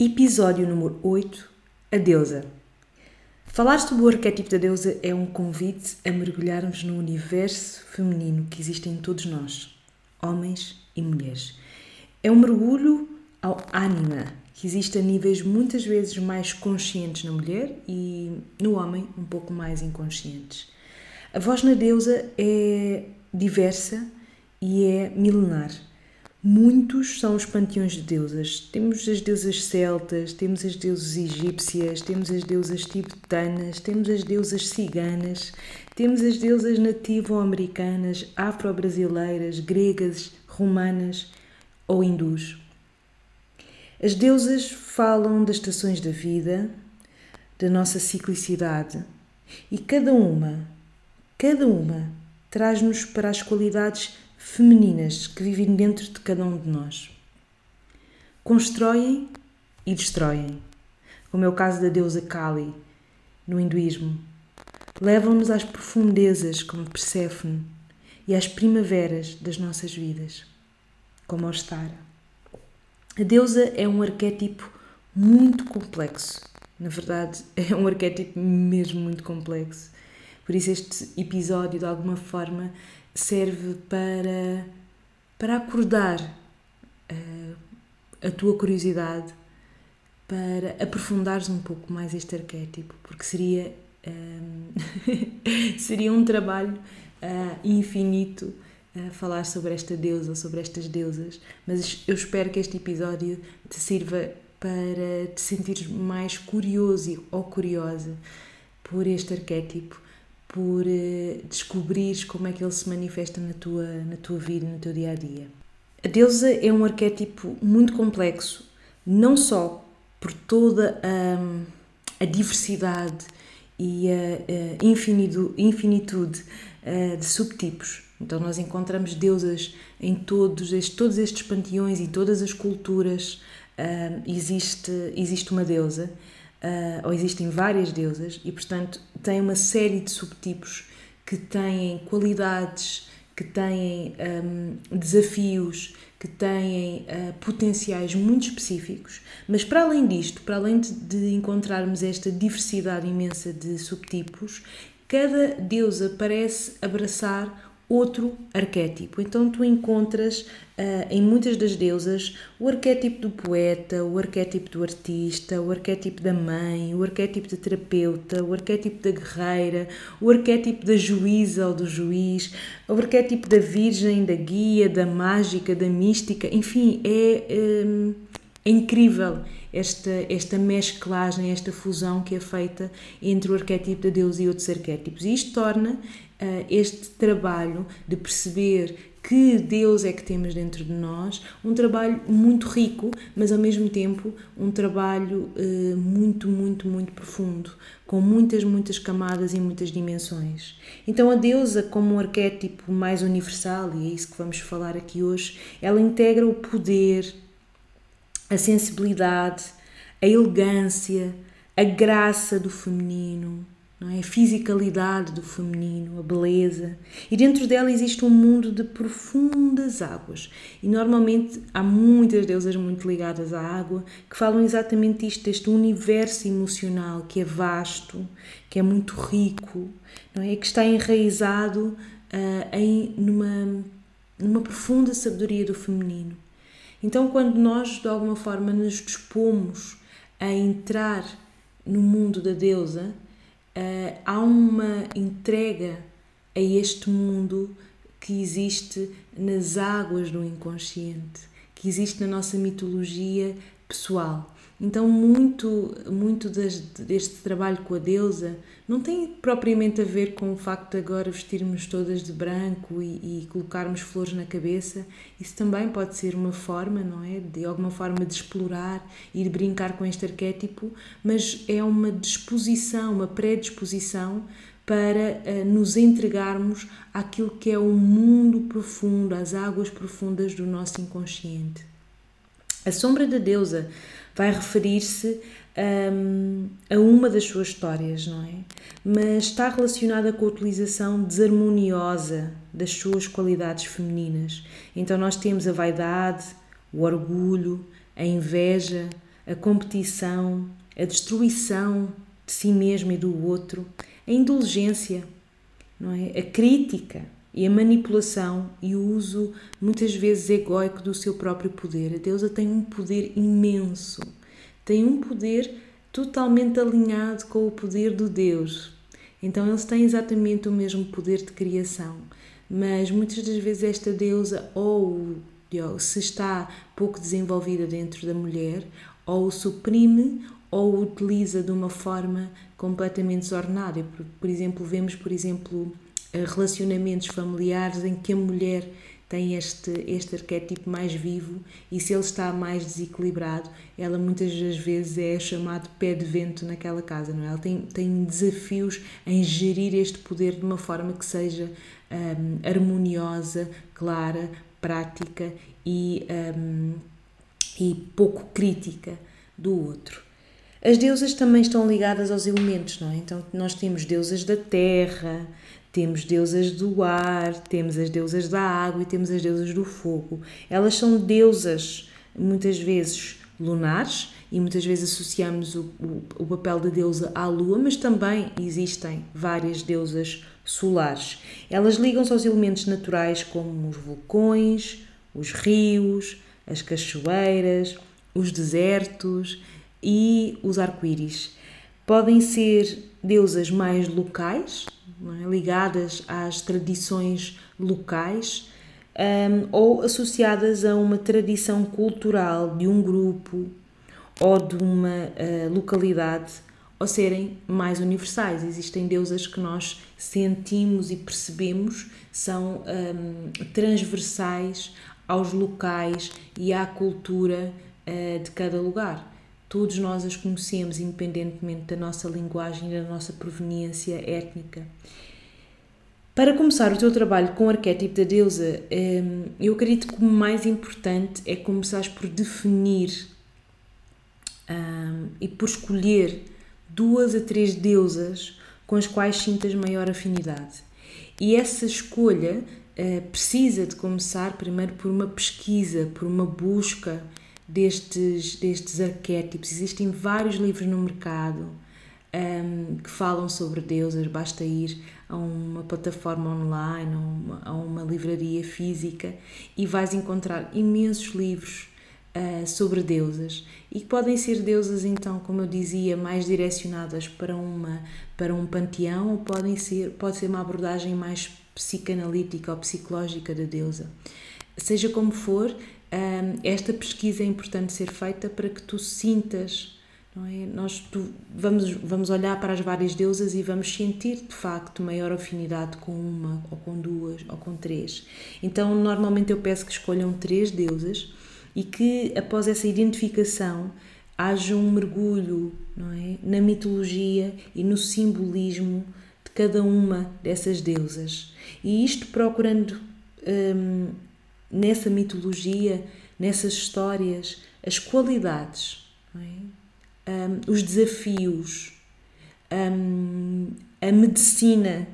Episódio número 8 A Deusa. Falar sobre o arquétipo da deusa é um convite a mergulharmos no universo feminino que existe em todos nós, homens e mulheres. É um mergulho ao ânima, que existe a níveis muitas vezes mais conscientes na mulher e no homem um pouco mais inconscientes. A voz na deusa é diversa e é milenar. Muitos são os panteões de deusas. Temos as deusas celtas, temos as deusas egípcias, temos as deusas tibetanas, temos as deusas ciganas, temos as deusas nativo-americanas, afro-brasileiras, gregas, romanas ou hindus. As deusas falam das estações da vida, da nossa ciclicidade e cada uma, cada uma traz-nos para as qualidades femininas que vivem dentro de cada um de nós. Constroem e destroem, como é o caso da deusa Kali no hinduísmo. Levam-nos às profundezas, como Perséfone, e às primaveras das nossas vidas, como Ostara. A deusa é um arquétipo muito complexo. Na verdade, é um arquétipo mesmo muito complexo. Por isso, este episódio, de alguma forma, serve para, para acordar uh, a tua curiosidade, para aprofundares um pouco mais este arquétipo, porque seria, um, seria um trabalho uh, infinito uh, falar sobre esta deusa, sobre estas deusas, mas eu espero que este episódio te sirva para te sentires mais curioso ou curiosa por este arquétipo por uh, descobrires como é que ele se manifesta na tua, na tua vida, no teu dia a dia. A deusa é um arquétipo muito complexo, não só por toda a, a diversidade e a, a infinitu, infinitude uh, de subtipos. Então, nós encontramos deusas em todos estes, todos estes panteões e todas as culturas. Uh, existe, existe uma deusa uh, ou existem várias deusas e, portanto, tem uma série de subtipos que têm qualidades, que têm um, desafios, que têm uh, potenciais muito específicos, mas para além disto, para além de, de encontrarmos esta diversidade imensa de subtipos, cada deusa parece abraçar outro arquétipo. Então tu encontras uh, em muitas das deusas o arquétipo do poeta, o arquétipo do artista, o arquétipo da mãe, o arquétipo da terapeuta, o arquétipo da guerreira, o arquétipo da juíza ou do juiz, o arquétipo da virgem, da guia, da mágica, da mística, enfim, é, um, é incrível esta, esta mesclagem, esta fusão que é feita entre o arquétipo de Deus e outros arquétipos. E isto torna uh, este trabalho de perceber que Deus é que temos dentro de nós, um trabalho muito rico, mas ao mesmo tempo um trabalho uh, muito, muito, muito profundo, com muitas, muitas camadas e muitas dimensões. Então a deusa, como um arquétipo mais universal, e é isso que vamos falar aqui hoje, ela integra o poder, a sensibilidade, a elegância, a graça do feminino, não é? a fisicalidade do feminino, a beleza. E dentro dela existe um mundo de profundas águas. E normalmente há muitas deusas muito ligadas à água que falam exatamente isto, deste universo emocional que é vasto, que é muito rico, não é? que está enraizado uh, em, numa, numa profunda sabedoria do feminino. Então, quando nós de alguma forma nos dispomos a entrar no mundo da deusa, uh, há uma entrega a este mundo que existe nas águas do inconsciente, que existe na nossa mitologia pessoal. Então, muito, muito deste, trabalho com a deusa não tem propriamente a ver com o facto de agora vestirmos todas de branco e, e, colocarmos flores na cabeça. Isso também pode ser uma forma, não é? De alguma forma de explorar e de brincar com este arquétipo, mas é uma disposição, uma predisposição para uh, nos entregarmos àquilo que é o mundo profundo, às águas profundas do nosso inconsciente. A sombra da deusa vai referir-se um, a uma das suas histórias, não é? Mas está relacionada com a utilização desarmoniosa das suas qualidades femininas. Então nós temos a vaidade, o orgulho, a inveja, a competição, a destruição de si mesmo e do outro, a indulgência, não é? A crítica e a manipulação e o uso muitas vezes egóico do seu próprio poder. A deusa tem um poder imenso, tem um poder totalmente alinhado com o poder do Deus. Então eles têm exatamente o mesmo poder de criação, mas muitas das vezes esta deusa ou se está pouco desenvolvida dentro da mulher, ou o suprime ou o utiliza de uma forma completamente desordenada. Por, exemplo, vemos, por exemplo, relacionamentos familiares em que a mulher tem este, este arquétipo mais vivo e se ele está mais desequilibrado, ela muitas das vezes é chamado pé de vento naquela casa, não é? Ela tem, tem desafios em gerir este poder de uma forma que seja um, harmoniosa, clara, prática e, um, e pouco crítica do outro. As deusas também estão ligadas aos elementos, não é? Então nós temos deusas da terra, temos deusas do ar, temos as deusas da água e temos as deusas do fogo. Elas são deusas muitas vezes lunares e muitas vezes associamos o, o, o papel da deusa à lua, mas também existem várias deusas solares. Elas ligam-se aos elementos naturais como os vulcões, os rios, as cachoeiras, os desertos e os arco-íris. Podem ser deusas mais locais, é? ligadas às tradições locais, um, ou associadas a uma tradição cultural de um grupo ou de uma uh, localidade, ou serem mais universais. Existem deusas que nós sentimos e percebemos são um, transversais aos locais e à cultura uh, de cada lugar. Todos nós as conhecemos, independentemente da nossa linguagem e da nossa proveniência étnica. Para começar o teu trabalho com o arquétipo da deusa, hum, eu acredito que o mais importante é começares por definir um, e por escolher duas a três deusas com as quais sintas maior afinidade. E essa escolha uh, precisa de começar primeiro por uma pesquisa, por uma busca destes, destes arquétipos. Existem vários livros no mercado um, que falam sobre deusas, basta ir a uma plataforma online, a uma, a uma livraria física e vais encontrar imensos livros uh, sobre deusas e que podem ser deusas então, como eu dizia, mais direcionadas para uma para um panteão ou podem ser pode ser uma abordagem mais psicanalítica ou psicológica da deusa. Seja como for, esta pesquisa é importante ser feita para que tu sintas não é? Nós tu, vamos, vamos olhar para as várias deusas e vamos sentir de facto maior afinidade com uma, ou com duas, ou com três. Então, normalmente eu peço que escolham três deusas e que após essa identificação haja um mergulho é? na mitologia e no simbolismo de cada uma dessas deusas. E isto procurando nessa mitologia, nessas histórias, as qualidades, é? um, os desafios, um, a medicina,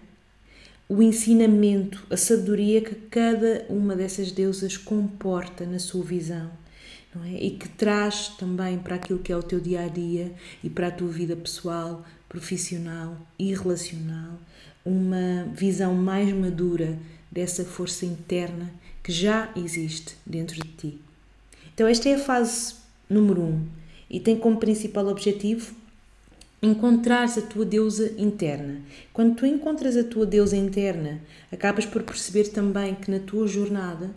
o ensinamento, a sabedoria que cada uma dessas deusas comporta na sua visão. É? E que traz também para aquilo que é o teu dia a dia e para a tua vida pessoal, profissional e relacional, uma visão mais madura dessa força interna que já existe dentro de ti. Então, esta é a fase número um e tem como principal objetivo encontrares a tua deusa interna. Quando tu encontras a tua deusa interna, acabas por perceber também que na tua jornada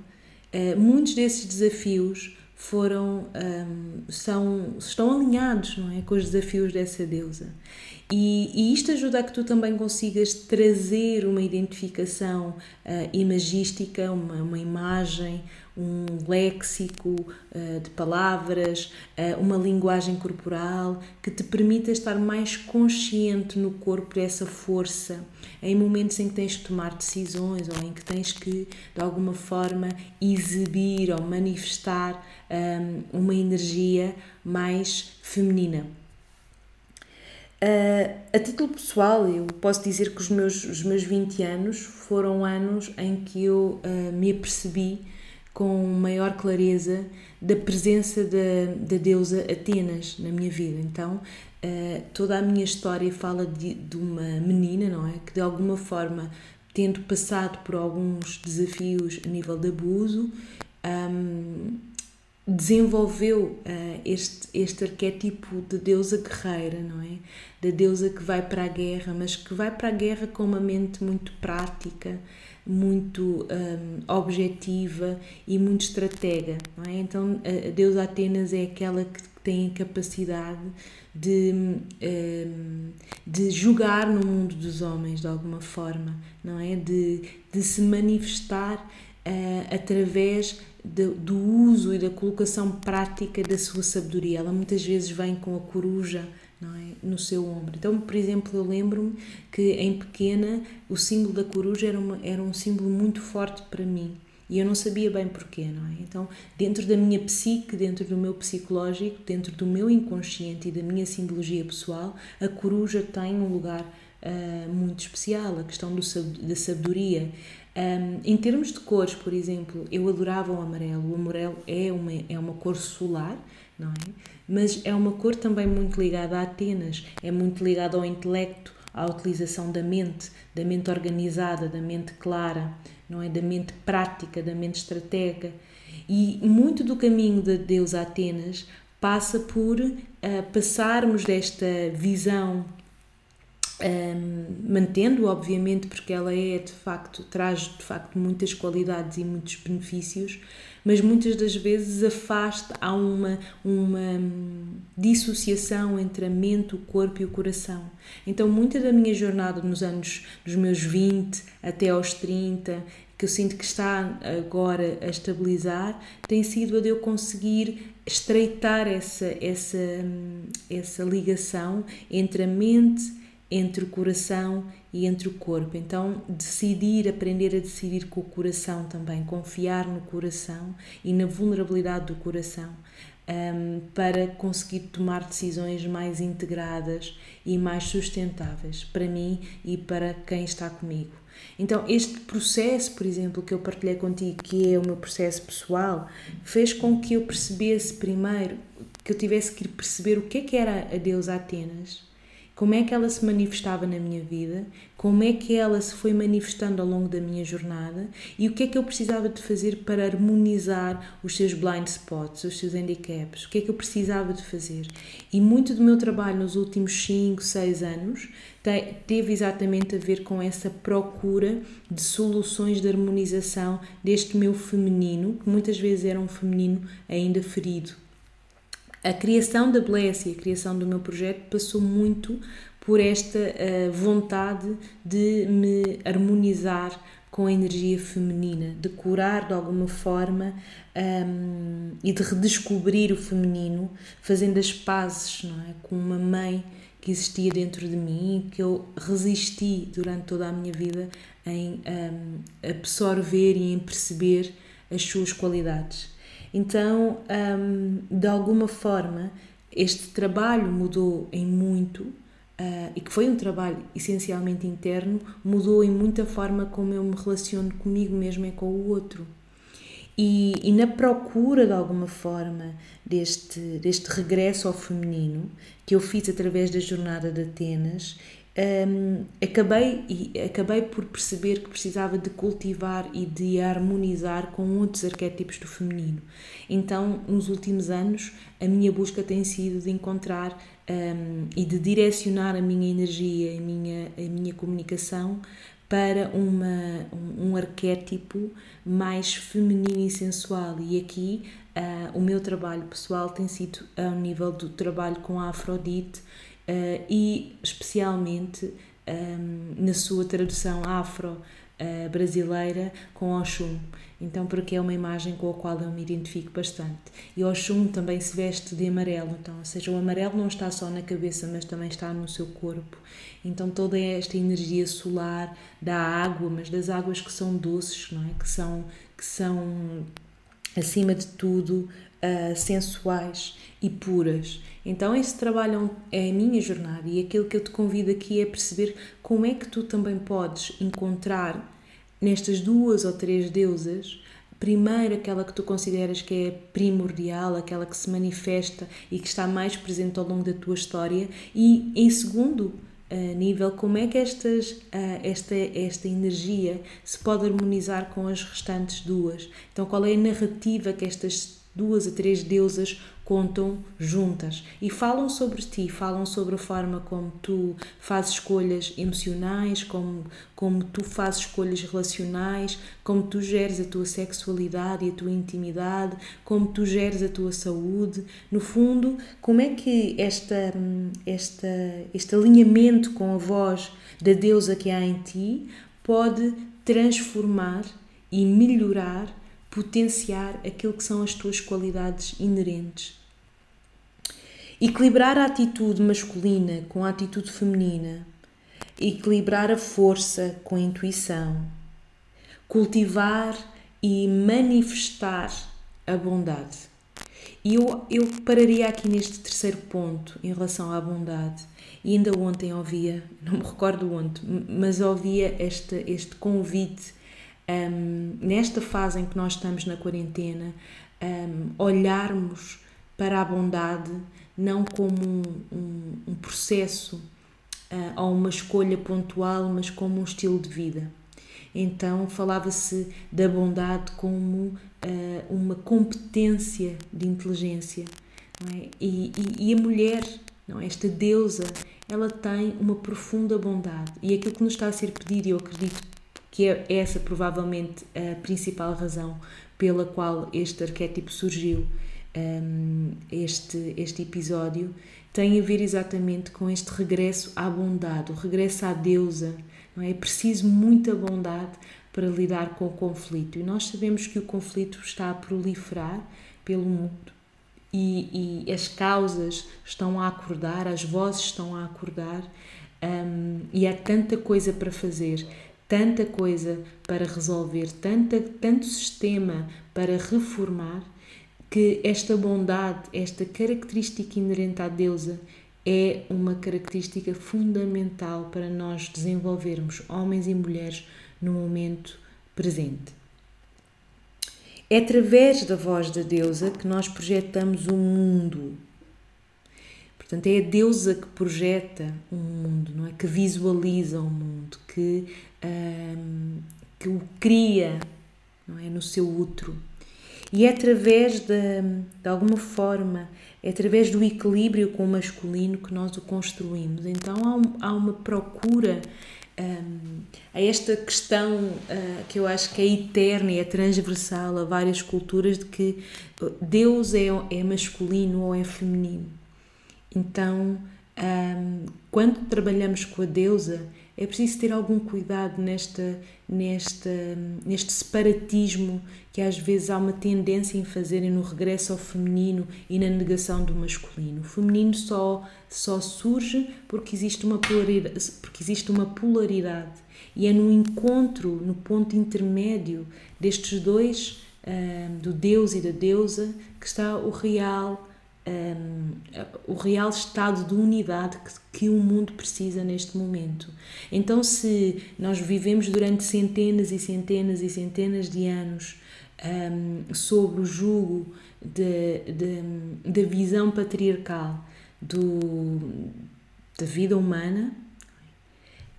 eh, muitos desses desafios foram um, são estão alinhados não é com os desafios dessa deusa e, e, isto ajuda a que tu também consigas trazer uma identificação uh, imagística, uma, uma imagem, um léxico uh, de palavras, uh, uma linguagem corporal que te permita estar mais consciente no corpo dessa força em momentos em que tens que tomar decisões ou em que tens que, de alguma forma, exibir ou manifestar um, uma energia mais feminina. Uh, a título pessoal, eu posso dizer que os meus, os meus 20 anos foram anos em que eu uh, me apercebi com maior clareza da presença da, da deusa Atenas na minha vida. Então, uh, toda a minha história fala de, de uma menina, não é? Que de alguma forma, tendo passado por alguns desafios a nível de abuso, um, desenvolveu uh, este, este arquétipo de deusa guerreira, não é? Da deusa que vai para a guerra, mas que vai para a guerra com uma mente muito prática, muito um, objetiva e muito estratega, não é? Então a, deusa Atenas é aquela que tem a capacidade de, um, de jogar no mundo dos homens de alguma forma, não é? De, de se manifestar uh, através de, do uso e da colocação prática da sua sabedoria. Ela muitas vezes vem com a coruja é? no seu ombro. Então, por exemplo, eu lembro-me que em pequena o símbolo da coruja era, uma, era um símbolo muito forte para mim e eu não sabia bem porquê, não é? Então, dentro da minha psique, dentro do meu psicológico, dentro do meu inconsciente e da minha simbologia pessoal, a coruja tem um lugar uh, muito especial, a questão do, da sabedoria. Um, em termos de cores, por exemplo, eu adorava o amarelo. O amarelo é uma, é uma cor solar, não é? Mas é uma cor também muito ligada a Atenas, é muito ligada ao intelecto, à utilização da mente, da mente organizada, da mente clara, não é? Da mente prática, da mente estratega. E muito do caminho de Deus a Atenas passa por uh, passarmos desta visão um, mantendo obviamente porque ela é de facto traz de facto muitas qualidades e muitos benefícios mas muitas das vezes afasta há uma uma hum, dissociação entre a mente o corpo e o coração. Então muita da minha jornada nos anos dos meus 20 até aos 30 que eu sinto que está agora a estabilizar tem sido a de eu conseguir estreitar essa essa hum, essa ligação entre a mente entre o coração e entre o corpo. Então, decidir, aprender a decidir com o coração também, confiar no coração e na vulnerabilidade do coração. Um, para conseguir tomar decisões mais integradas e mais sustentáveis para mim e para quem está comigo. Então, este processo, por exemplo, que eu partilhei contigo, que é o meu processo pessoal, fez com que eu percebesse primeiro, que eu tivesse que perceber o que é que era a deusa Atenas, como é que ela se manifestava na minha vida, como é que ela se foi manifestando ao longo da minha jornada? E o que é que eu precisava de fazer para harmonizar os seus blind spots, os seus handicaps, o que é que eu precisava de fazer. E muito do meu trabalho nos últimos 5, 6 anos teve exatamente a ver com essa procura de soluções de harmonização deste meu feminino, que muitas vezes era um feminino ainda ferido a criação da Bless e a criação do meu projeto passou muito por esta uh, vontade de me harmonizar com a energia feminina, de curar de alguma forma um, ehm, e de redescobrir o feminino, fazendo as pazes não é? com uma mãe que existia dentro de mim, que eu resisti durante toda a minha vida em um, ehm, absorver e em perceber as suas qualidades. Então, um, de alguma forma, este trabalho mudou em muito, uh, e que foi um trabalho essencialmente interno, mudou em muita forma como eu me relaciono comigo mesmo e com o outro. E, e, na procura de alguma forma deste, deste regresso ao feminino que eu fiz através da jornada de Atenas um, acabei, acabei por perceber que precisava de cultivar e de harmonizar com outros arquétipos do feminino. Então, nos últimos anos, a minha busca tem sido de encontrar um, e de direcionar a minha energia, a minha, a minha comunicação para uma, um, um arquétipo mais feminino e sensual. E aqui uh, o meu trabalho pessoal tem sido ao nível do trabalho com a Afrodite uh, e especialmente um, ehm, na sua tradução afro-brasileira com Oxum. Então, porque é uma imagem com a qual eu me identifico bastante. E Oxum também se veste de amarelo, então, ou seja, o amarelo não está só na cabeça, mas também está no seu corpo. Então, toda esta energia solar da água, mas das águas que são doces, não é? Que são, que são acima de tudo, uh, sensuais e puras. Então, esse trabalho é a minha jornada e aquilo que eu te convido aqui é perceber como é que tu também podes encontrar nestas duas ou três deusas Primeiro, aquela que tu consideras que é primordial, aquela que se manifesta e que está mais presente ao longo da tua história, e em segundo, nível, como é que estas, esta, esta energia se pode harmonizar com as restantes duas. Então, qual é a narrativa que estas duas a três deusas contam juntas e falam sobre ti, falam sobre a forma como tu fazes escolhas emocionais, como, como tu fazes escolhas relacionais, como tu geres a tua sexualidade e a tua intimidade, como tu geres a tua saúde. No fundo, como é que esta, esta, este alinhamento com a voz da deusa que há em ti pode transformar e melhorar potenciar aquilo que são as tuas qualidades inerentes. Equilibrar a atitude masculina com a atitude feminina, equilibrar a força com a intuição, cultivar e manifestar a bondade. E eu, eu pararia aqui neste terceiro ponto em relação à bondade. E ainda ontem ouvia, não me recordo onde, mas ouvia este, este convite um, nesta fase em que nós estamos na quarentena, um, olharmos para a bondade não como um, um, um processo uh, ou uma escolha pontual, mas como um estilo de vida. Então falava-se da bondade como uh, uma competência de inteligência. É? E, e, e, a mulher, não é? esta deusa, ela tem uma profunda bondade. E aquilo que nos está a ser pedido, eu acredito que é essa provavelmente a principal razão pela qual este arquétipo surgiu, um, este, este episódio, tem a ver exatamente com este regresso à bondade, o regresso à deusa. Não é? é preciso muita bondade para lidar com o conflito. E nós sabemos que o conflito está a proliferar pelo mundo. E, e as causas estão a acordar, as vozes estão a acordar, um, e há tanta coisa para fazer tanta coisa para resolver, tanta, tanto sistema para reformar, que esta bondade, esta característica inerente à deusa, é uma característica fundamental para nós desenvolvermos, homens e mulheres, no momento presente. É através da voz da deusa que nós projetamos o mundo, Portanto, é a deusa que projeta um mundo, não é? Que visualiza o mundo, que, que o cria, não é? No seu útero. E é através de, de alguma forma, é através do equilíbrio com o masculino que nós o construímos. Então há, um, há uma procura um, a esta questão uh, que eu acho que é eterna e é transversal a várias culturas de que Deus é, é masculino ou é feminino. Então, um, quando trabalhamos com a deusa, é preciso ter algum cuidado nesta, nesta, neste separatismo que às vezes há uma tendência em fazerem no regresso ao feminino e na negação do masculino. O feminino só, só surge porque existe, uma polaridade, porque existe uma polaridade e é no encontro, no ponto intermédio destes dois, um, do Deus e da deusa, que está o real um, o real estado de unidade que, que o mundo precisa neste momento. Então, se nós vivemos durante centenas e centenas e centenas de anos um, sobre o jugo da visão patriarcal do, da vida humana,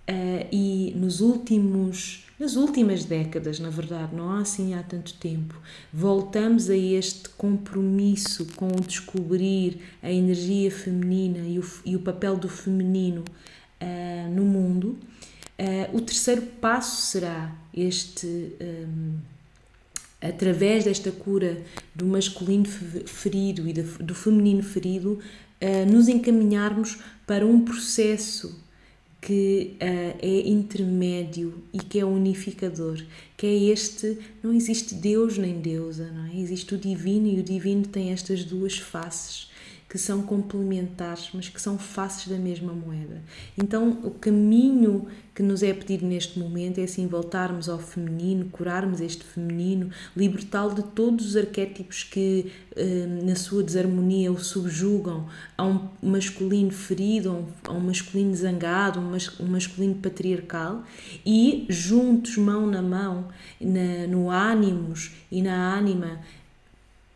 uh, e nos últimos nas últimas décadas, na verdade, não há assim há tanto tempo, voltamos a este compromisso com descobrir a energia feminina e o, e o papel do feminino uh, no mundo. Uh, o terceiro passo será este. Um, através desta cura do masculino ferido e do feminino ferido, nos encaminharmos para um processo que uh, é intermédio e que é unificador, que é este, não existe Deus nem deusa, não é? Existe o divino e o divino tem estas duas faces que são complementares, mas que são faces da mesma moeda. Então, o caminho que nos é pedido neste momento é assim voltarmos ao feminino, curarmos este feminino, libertá-lo de todos os arquétipos que eh, na sua desarmonia o subjugam a um masculino ferido, a um masculino zangado, um masculino patriarcal e juntos, mão na mão, na, no ânimos e na ânima,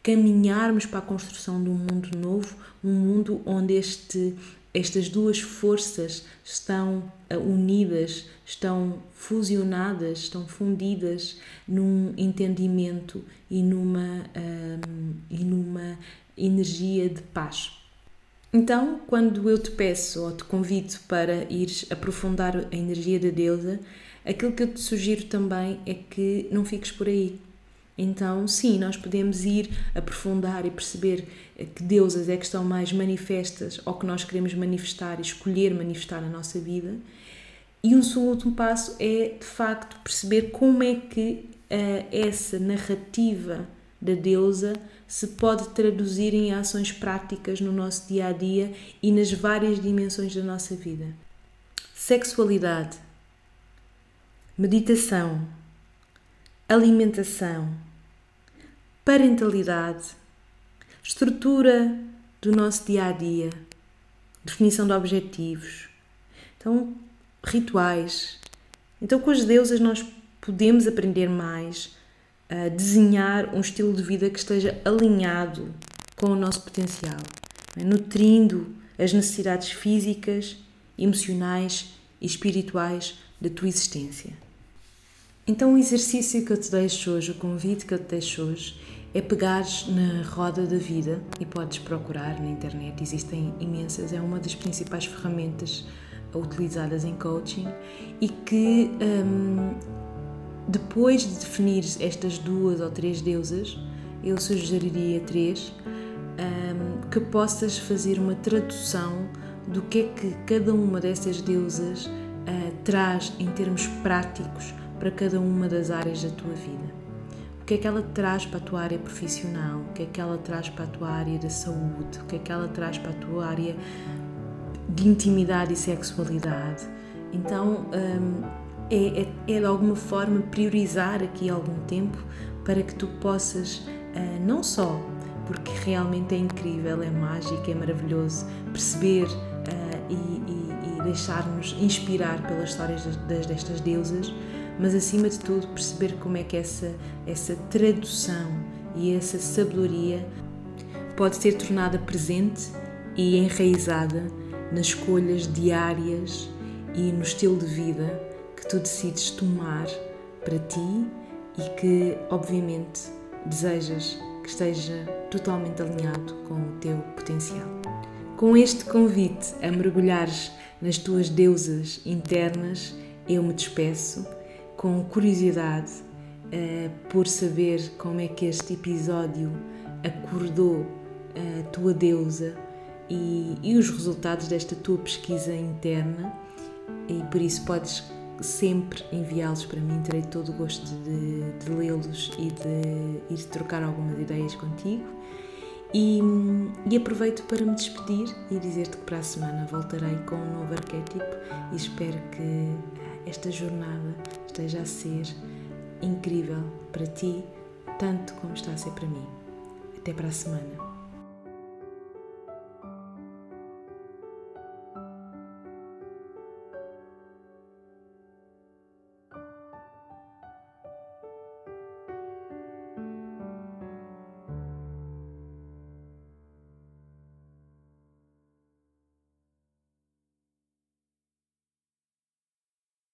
caminharmos para a construção de um mundo novo, um mundo onde este estas duas forças estão eh, unidas, estão fusionadas, estão fundidas num entendimento e numa, um, ehm, e numa energia de paz. Então, quando eu te peço ou te convido para ires aprofundar a energia da deusa, aquilo que eu te sugiro também é que não fiques por aí então, sim, nós podemos ir aprofundar e perceber que deusas é que estão mais manifestas ou que nós queremos manifestar e escolher manifestar na nossa vida. E um último passo é, de facto, perceber como é que uh, essa narrativa da deusa se pode traduzir em ações práticas no nosso dia a dia e nas várias dimensões da nossa vida. Sexualidade, meditação, alimentação, parentalidade, estrutura do nosso dia a dia, definição de objetivos, então rituais. Então, com as deusas, nós podemos aprender mais a desenhar um estilo de vida que esteja alinhado com o nosso potencial, é? nutrindo as necessidades físicas, emocionais e espirituais da tua existência. Então, o exercício que eu te deixo hoje, o convite que eu te deixo hoje, é pegares na roda da vida e podes procurar na internet, existem imensas, é uma das principais ferramentas utilizadas em coaching e que um, depois de definir estas duas ou três deusas, eu sugeriria três, um, que possas fazer uma tradução do que é que cada uma dessas deusas uh, traz em termos práticos para cada uma das áreas da tua vida. O que é que ela traz para a tua área profissional? O que é que ela traz para a tua área da saúde? O que é que ela traz para a tua área de intimidade e sexualidade? Então, hum, é, é, é de alguma forma priorizar aqui algum tempo para que tu possas, uh, não só porque realmente é incrível, é mágico, é maravilhoso perceber uh, e, e, e deixar-nos inspirar pelas histórias das, destas deusas, mas acima de tudo perceber como é que essa, essa tradução e essa sabedoria pode ser tornada presente e enraizada nas escolhas diárias e no estilo de vida que tu decides tomar para ti e que, obviamente, desejas que esteja totalmente alinhado com o teu potencial. Com este convite a mergulhares nas tuas deusas internas, eu me despeço com curiosidade uh, por saber como é que este episódio acordou a tua deusa e, e os resultados desta tua pesquisa interna e por isso podes sempre enviá-los para mim, terei todo o gosto de, de lê-los e de ir trocar algumas ideias contigo. E, e, aproveito para me despedir e dizer-te que para a semana voltarei com um novo arquétipo e espero que esta jornada esteja a ser incrível para ti, tanto como está a ser para mim. Até para a semana.